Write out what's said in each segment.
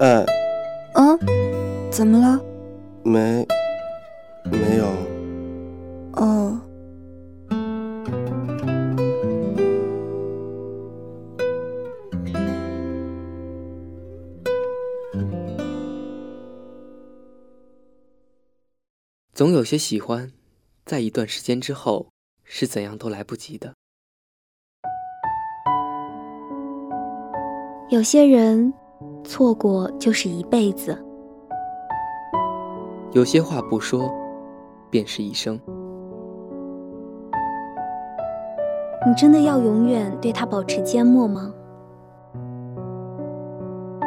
哎，嗯，怎么了？没，没有。哦，总有些喜欢，在一段时间之后，是怎样都来不及的。有些人，错过就是一辈子。有些话不说，便是一生。你真的要永远对他保持缄默吗？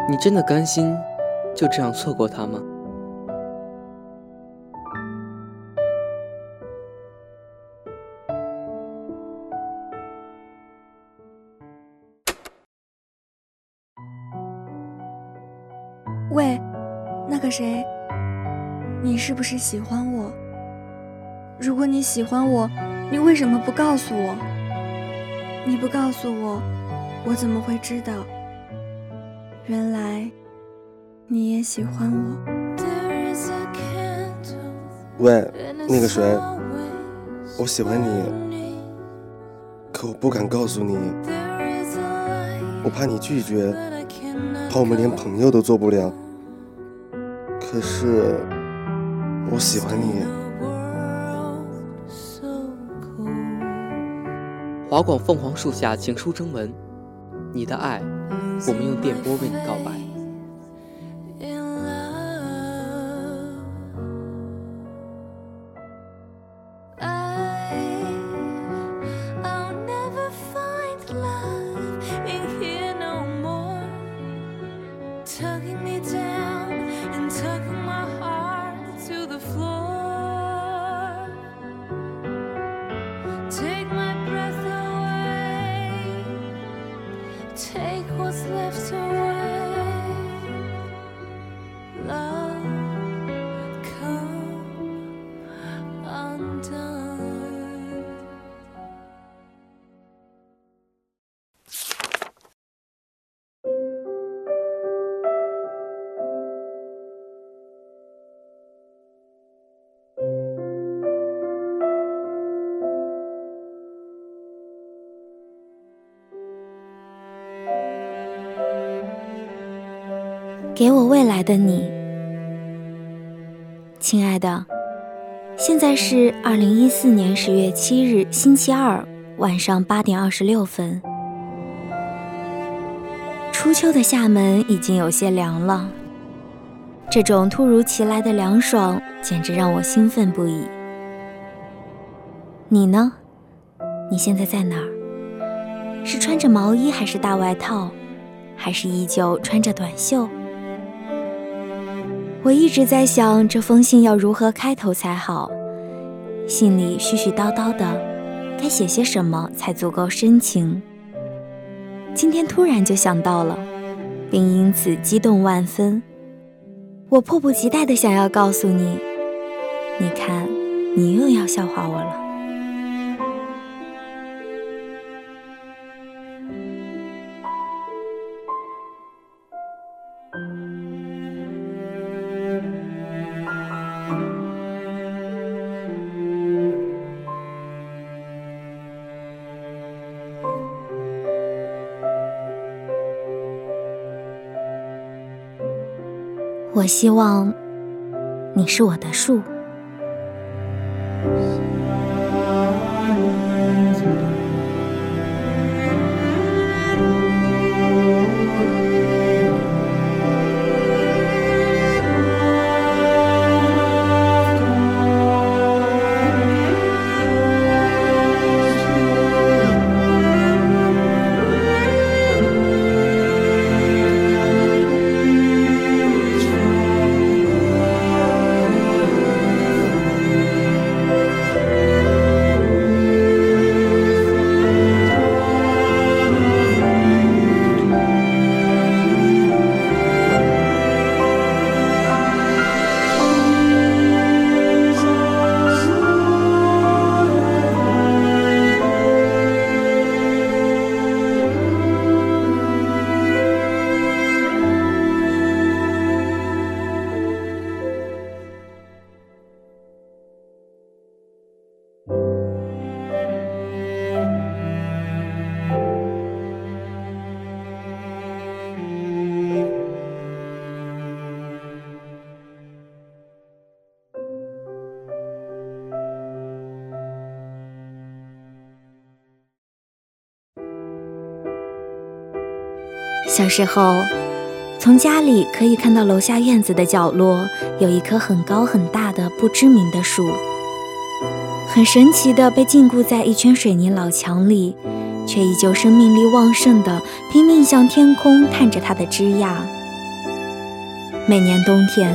你真的甘心就这样错过他吗？谁，你是不是喜欢我？如果你喜欢我，你为什么不告诉我？你不告诉我，我怎么会知道？原来你也喜欢我。喂，那个谁，我喜欢你，可我不敢告诉你，我怕你拒绝，怕我们连朋友都做不了。可是，我喜欢你。华广凤凰树下情书征文，你的爱，我们用电波为你告白。给我未来的你，亲爱的，现在是二零一四年十月七日星期二晚上八点二十六分。初秋的厦门已经有些凉了，这种突如其来的凉爽简直让我兴奋不已。你呢？你现在在哪儿？是穿着毛衣还是大外套？还是依旧穿着短袖？我一直在想这封信要如何开头才好，信里絮絮叨叨的，该写些什么才足够深情？今天突然就想到了，并因此激动万分。我迫不及待的想要告诉你，你看，你又要笑话我了。我希望你是我的树。小时候，从家里可以看到楼下院子的角落有一棵很高很大的不知名的树，很神奇的被禁锢在一圈水泥老墙里，却依旧生命力旺盛的拼命向天空探着它的枝桠。每年冬天，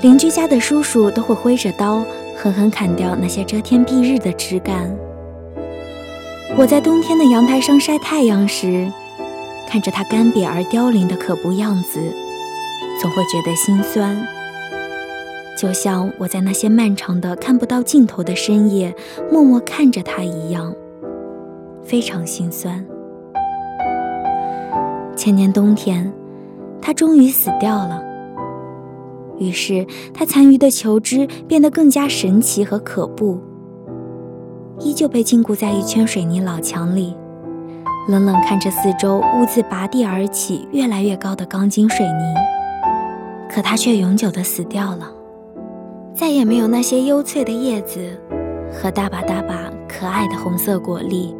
邻居家的叔叔都会挥着刀狠狠砍掉那些遮天蔽日的枝干。我在冬天的阳台上晒太阳时。看着它干瘪而凋零的可怖样子，总会觉得心酸，就像我在那些漫长的看不到尽头的深夜默默看着它一样，非常心酸。前年冬天，它终于死掉了，于是它残余的求知变得更加神奇和可怖，依旧被禁锢在一圈水泥老墙里。冷冷看着四周兀自拔地而起、越来越高的钢筋水泥，可它却永久地死掉了，再也没有那些幽翠的叶子和大把大把可爱的红色果粒。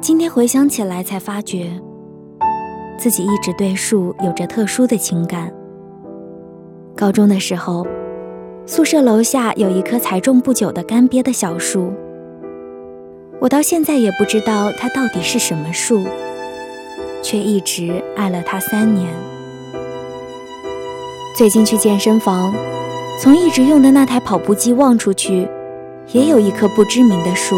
今天回想起来，才发觉自己一直对树有着特殊的情感。高中的时候，宿舍楼下有一棵才种不久的干瘪的小树。我到现在也不知道它到底是什么树，却一直爱了它三年。最近去健身房，从一直用的那台跑步机望出去，也有一棵不知名的树。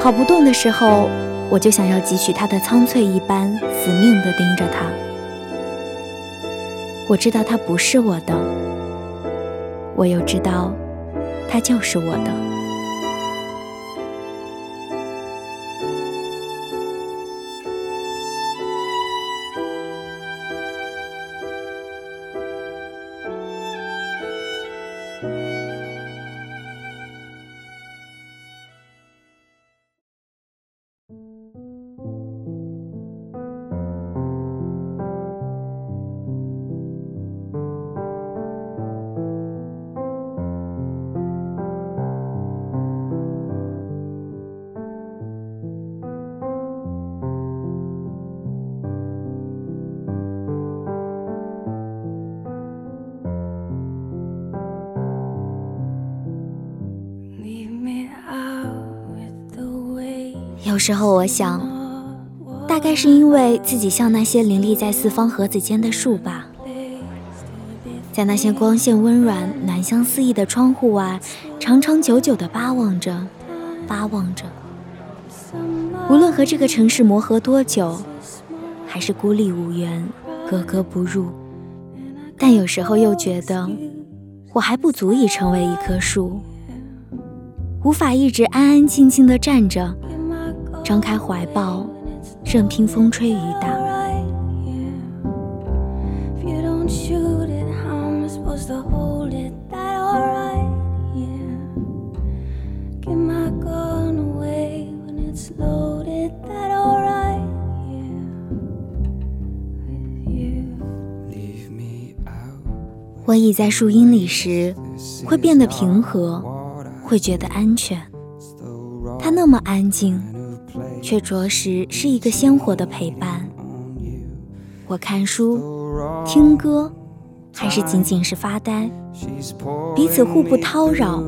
跑不动的时候，我就想要汲取它的苍翠一般，死命地盯着它。我知道它不是我的，我又知道，它就是我的。时候我想，大概是因为自己像那些林立在四方盒子间的树吧，在那些光线温软、暖香四溢的窗户外，长长久久地巴望着，巴望着。无论和这个城市磨合多久，还是孤立无援、格格不入，但有时候又觉得，我还不足以成为一棵树，无法一直安安静静地站着。张开怀抱，任凭风吹雨打。我倚在树荫里时，会变得平和，会觉得安全。它那么安静。却着实是一个鲜活的陪伴。我看书、听歌，还是仅仅是发呆，彼此互不叨扰，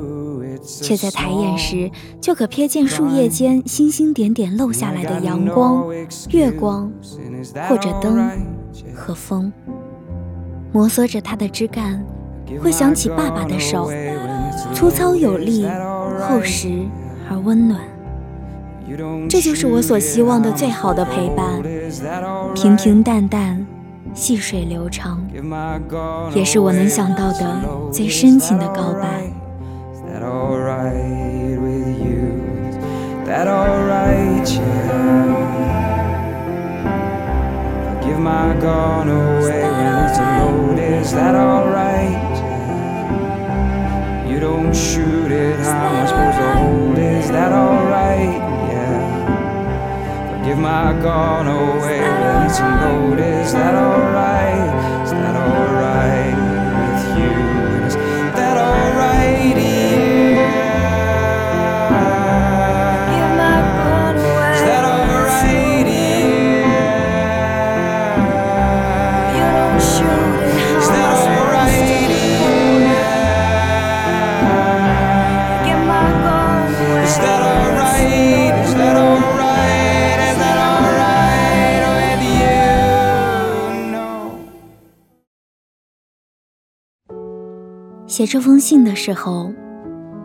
却在抬眼时就可瞥见树叶间星星点点漏下来的阳光、月光，或者灯和风。摩挲着它的枝干，会想起爸爸的手，粗糙有力，厚实而温暖。这就是我所希望的最好的陪伴，平平淡淡，细水流长，也是我能想到的最深情的告白。Give my gone away with some gold. Is that alright? 写这封信的时候，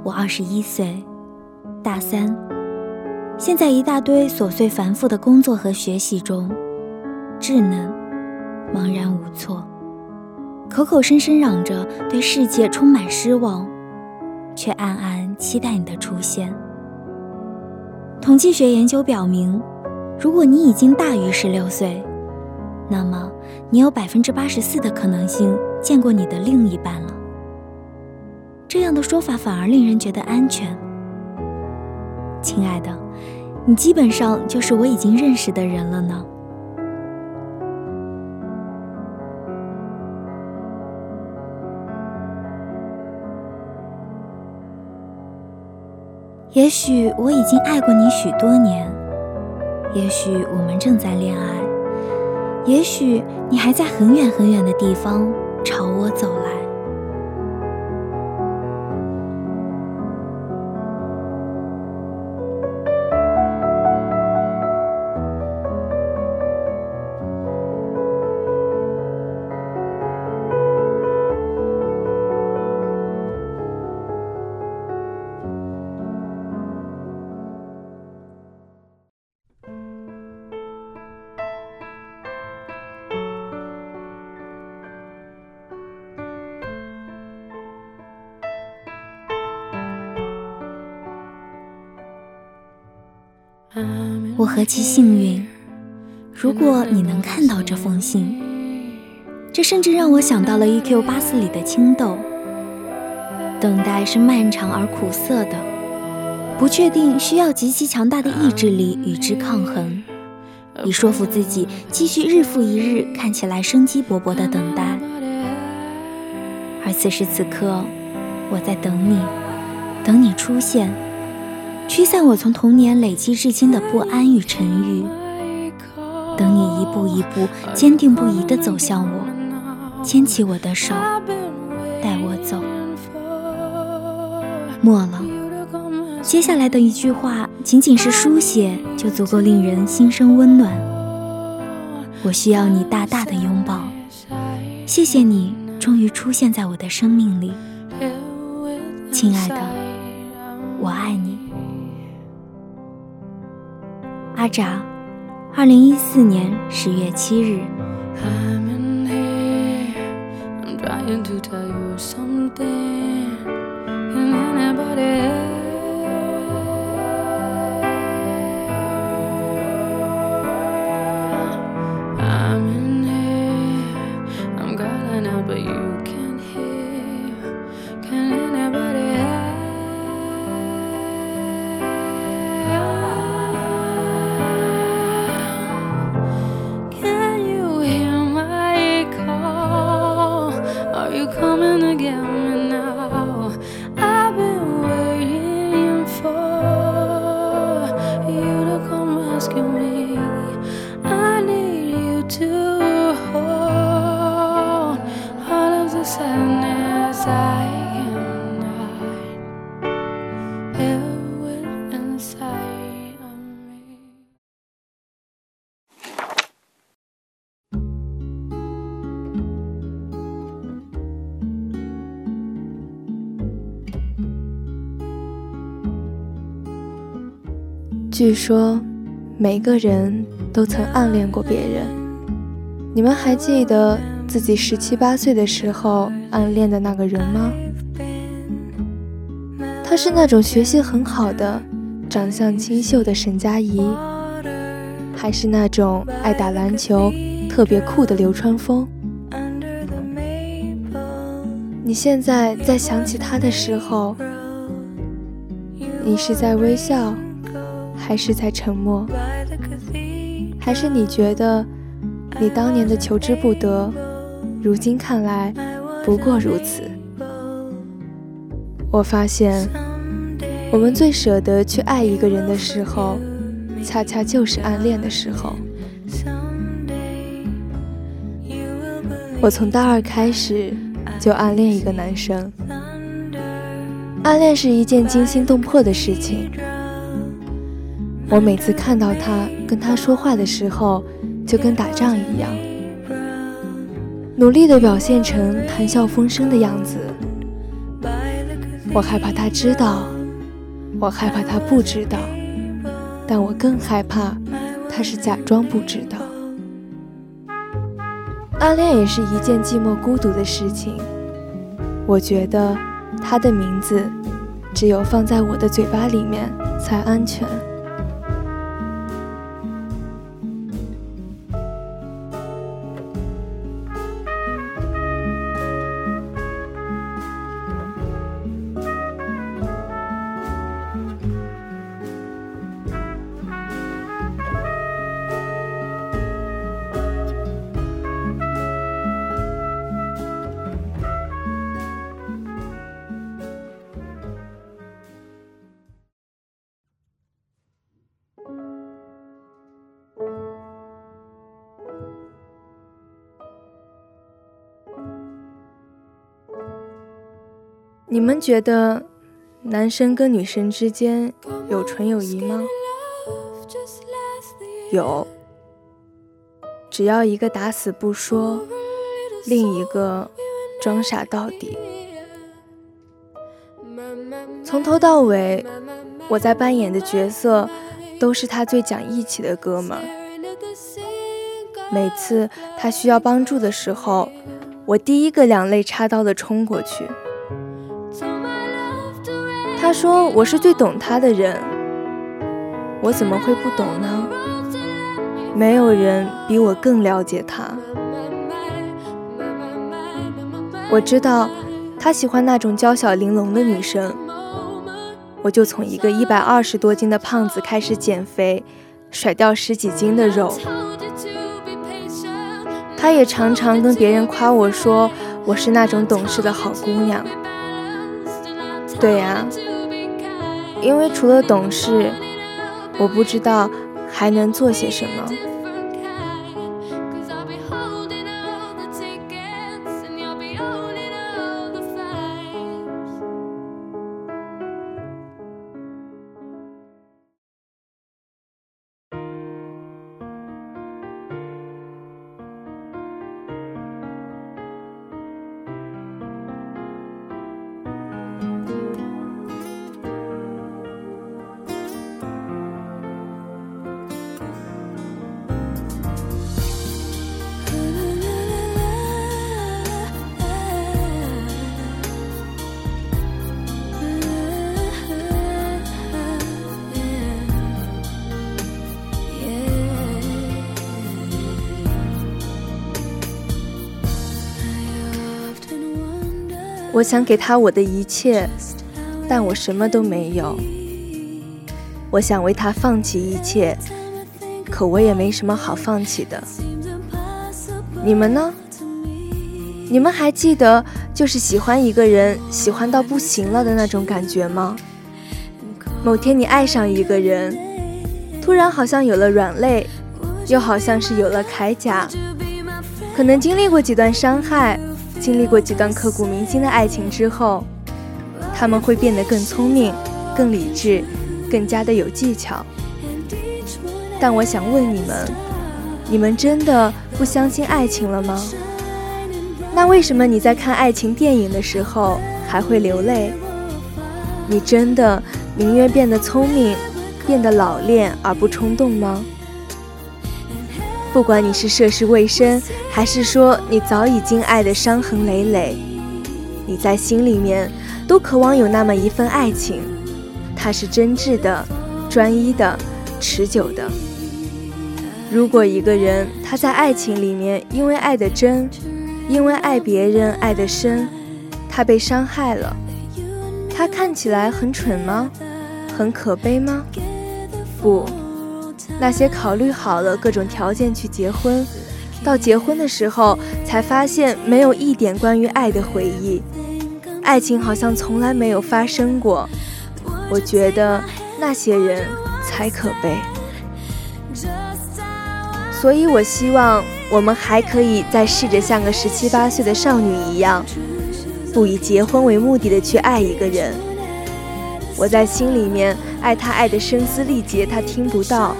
我二十一岁，大三，现在一大堆琐碎繁复的工作和学习中，稚嫩，茫然无措，口口声声嚷着对世界充满失望，却暗暗期待你的出现。统计学研究表明，如果你已经大于十六岁，那么你有百分之八十四的可能性见过你的另一半了。这样的说法反而令人觉得安全。亲爱的，你基本上就是我已经认识的人了呢。也许我已经爱过你许多年，也许我们正在恋爱，也许你还在很远很远的地方朝我走来。我何其幸运！如果你能看到这封信，这甚至让我想到了《E.Q. 八四》里的青豆。等待是漫长而苦涩的，不确定需要极其强大的意志力与之抗衡，以说服自己继续日复一日看起来生机勃勃的等待。而此时此刻，我在等你，等你出现。驱散我从童年累积至今的不安与沉郁，等你一步一步坚定不移地走向我，牵起我的手，带我走。末了，接下来的一句话仅仅是书写就足够令人心生温暖。我需要你大大的拥抱，谢谢你终于出现在我的生命里，亲爱的，我爱你。阿扎，二零一四年十月七日。据说，每个人都曾暗恋过别人。你们还记得自己十七八岁的时候暗恋的那个人吗？他是那种学习很好的、长相清秀的沈佳宜，还是那种爱打篮球、特别酷的流川枫？你现在在想起他的时候，你是在微笑？还是在沉默，还是你觉得你当年的求之不得，如今看来不过如此？我发现，我们最舍得去爱一个人的时候，恰恰就是暗恋的时候。我从大二开始就暗恋一个男生，暗恋是一件惊心动魄的事情。我每次看到他跟他说话的时候，就跟打仗一样，努力的表现成谈笑风生的样子，我害怕他知道，我害怕他不知道，但我更害怕他是假装不知道。暗恋也是一件寂寞孤独的事情。我觉得他的名字，只有放在我的嘴巴里面才安全。你们觉得男生跟女生之间有纯友谊吗？有，只要一个打死不说，另一个装傻到底。从头到尾，我在扮演的角色都是他最讲义气的哥们儿。每次他需要帮助的时候，我第一个两肋插刀的冲过去。说我是最懂他的人，我怎么会不懂呢？没有人比我更了解他。我知道他喜欢那种娇小玲珑的女生，我就从一个一百二十多斤的胖子开始减肥，甩掉十几斤的肉。他也常常跟别人夸我说我是那种懂事的好姑娘。对呀。因为除了懂事，我不知道还能做些什么。我想给他我的一切，但我什么都没有。我想为他放弃一切，可我也没什么好放弃的。你们呢？你们还记得就是喜欢一个人，喜欢到不行了的那种感觉吗？某天你爱上一个人，突然好像有了软肋，又好像是有了铠甲，可能经历过几段伤害。经历过几段刻骨铭心的爱情之后，他们会变得更聪明、更理智、更加的有技巧。但我想问你们：你们真的不相信爱情了吗？那为什么你在看爱情电影的时候还会流泪？你真的宁愿变得聪明、变得老练而不冲动吗？不管你是涉世未深，还是说你早已经爱得伤痕累累，你在心里面都渴望有那么一份爱情，它是真挚的、专一的、持久的。如果一个人他在爱情里面因为爱的真，因为爱别人爱得深，他被伤害了，他看起来很蠢吗？很可悲吗？不。那些考虑好了各种条件去结婚，到结婚的时候才发现没有一点关于爱的回忆，爱情好像从来没有发生过。我觉得那些人才可悲。所以我希望我们还可以再试着像个十七八岁的少女一样，不以结婚为目的的去爱一个人。我在心里面爱他，爱的声嘶力竭，他听不到。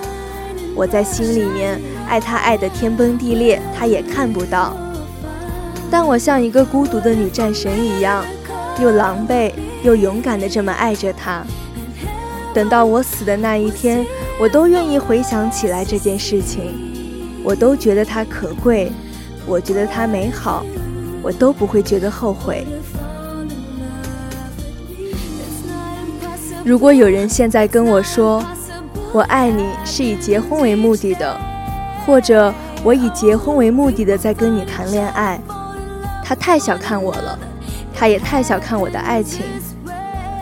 我在心里面爱他，爱得天崩地裂，他也看不到。但我像一个孤独的女战神一样，又狼狈又勇敢的这么爱着他。等到我死的那一天，我都愿意回想起来这件事情，我都觉得它可贵，我觉得它美好，我都不会觉得后悔。如果有人现在跟我说“我爱你”是以结婚为目的的，或者我以结婚为目的的在跟你谈恋爱，他太小看我了，他也太小看我的爱情。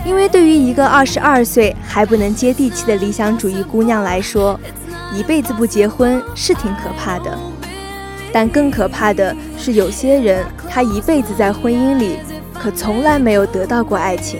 因为对于一个二十二岁还不能接地气的理想主义姑娘来说，一辈子不结婚是挺可怕的。但更可怕的是，有些人他一辈子在婚姻里，可从来没有得到过爱情。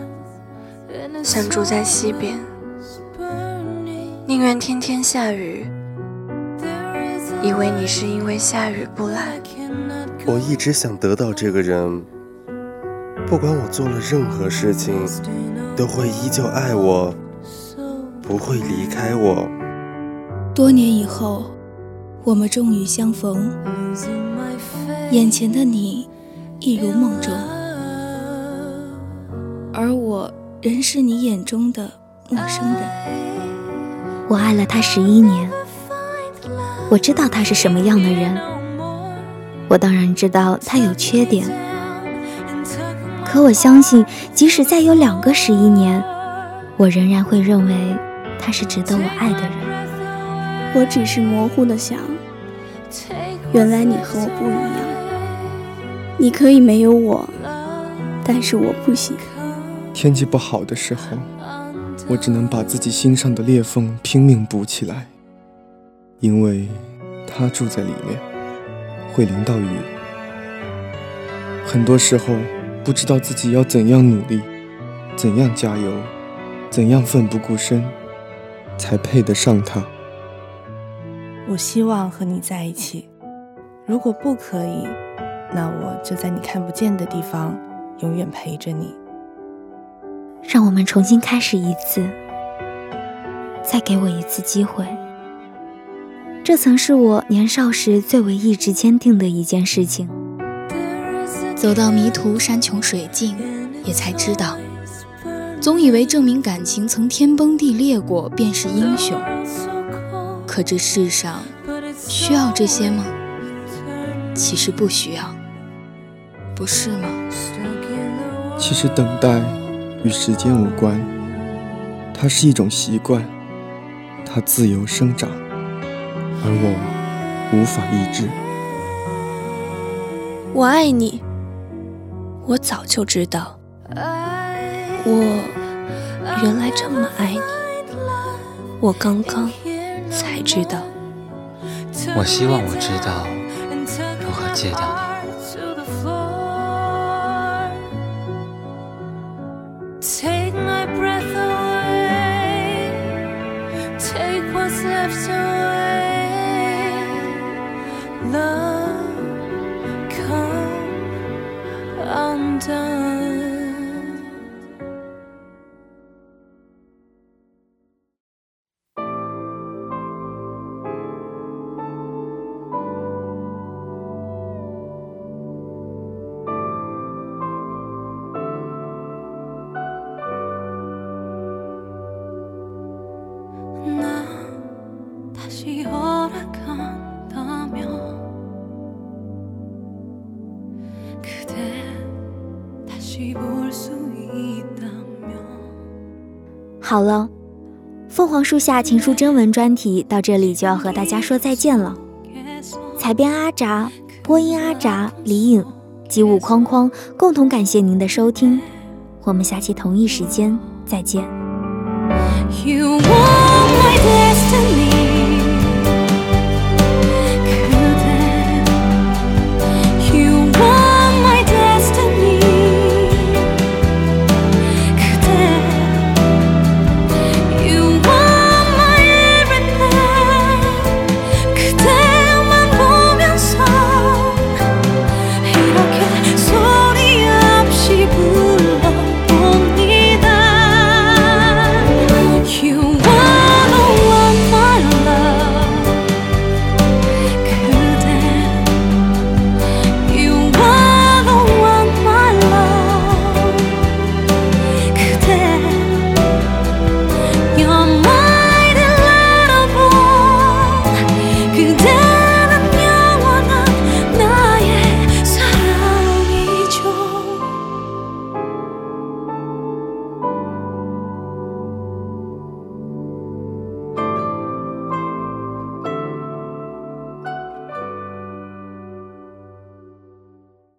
像住在西边，宁愿天天下雨，以为你是因为下雨不来。我一直想得到这个人，不管我做了任何事情，都会依旧爱我，不会离开我。多年以后，我们终于相逢，眼前的你，一如梦中。而我仍是你眼中的陌生人。我爱了他十一年，我知道他是什么样的人，我当然知道他有缺点。可我相信，即使再有两个十一年，我仍然会认为他是值得我爱的人。我只是模糊的想，原来你和我不一样。你可以没有我，但是我不行。天气不好的时候，我只能把自己心上的裂缝拼命补起来，因为他住在里面，会淋到雨。很多时候，不知道自己要怎样努力，怎样加油，怎样奋不顾身，才配得上他。我希望和你在一起，如果不可以，那我就在你看不见的地方，永远陪着你。让我们重新开始一次，再给我一次机会。这曾是我年少时最为意志坚定的一件事情。走到迷途山穷水尽，也才知道，总以为证明感情曾天崩地裂过便是英雄。可这世上需要这些吗？其实不需要，不是吗？其实等待。与时间无关，它是一种习惯，它自由生长，而我无法抑制。我爱你，我早就知道，我原来这么爱你，我刚刚才知道。我希望我知道如何戒掉你。好了，凤凰树下情书征文专题到这里就要和大家说再见了。采编阿扎，播音阿扎，李颖，及物框框，共同感谢您的收听，我们下期同一时间再见。You my destiny.